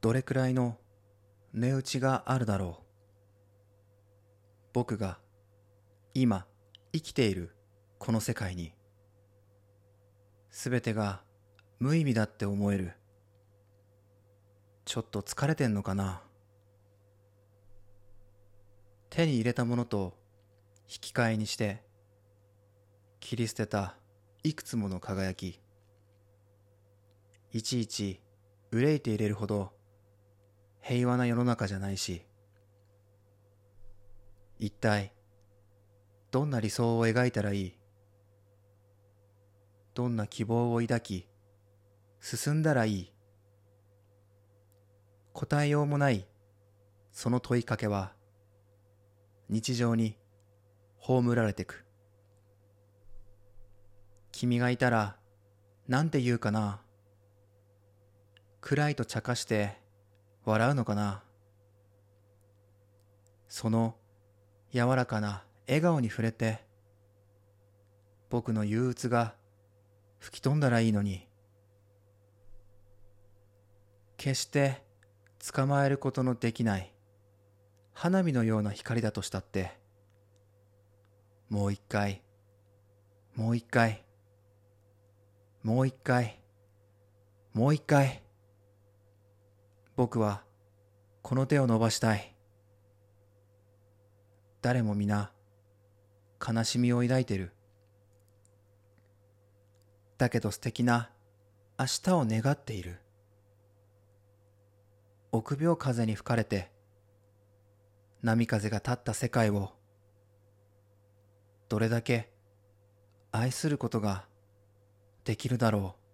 どれくらいの値打ちがあるだろう。僕が今生きているこの世界にすべてが無意味だって思える。ちょっと疲れてんのかな。手に入れたものと引き換えにして切り捨てたいくつもの輝き。いちいち憂いていれるほど平和な世の中じゃないし一体どんな理想を描いたらいい？どんな希望を抱き進んだらいい？答えようもないその問いかけは日常に葬られてく。君がいたらなんて言うかな？暗いと茶化して笑うのかな？その柔らかな笑顔に触れて僕の憂鬱が吹き飛んだらいいのに決して捕まえることのできない花火のような光だとしたってもう一回もう一回もう一回もう一回僕はこの手を伸ばしたい。誰も皆悲しみを抱いてる。だけど素敵な明日を願っている。臆病風に吹かれて波風が立った世界をどれだけ愛することができるだろう。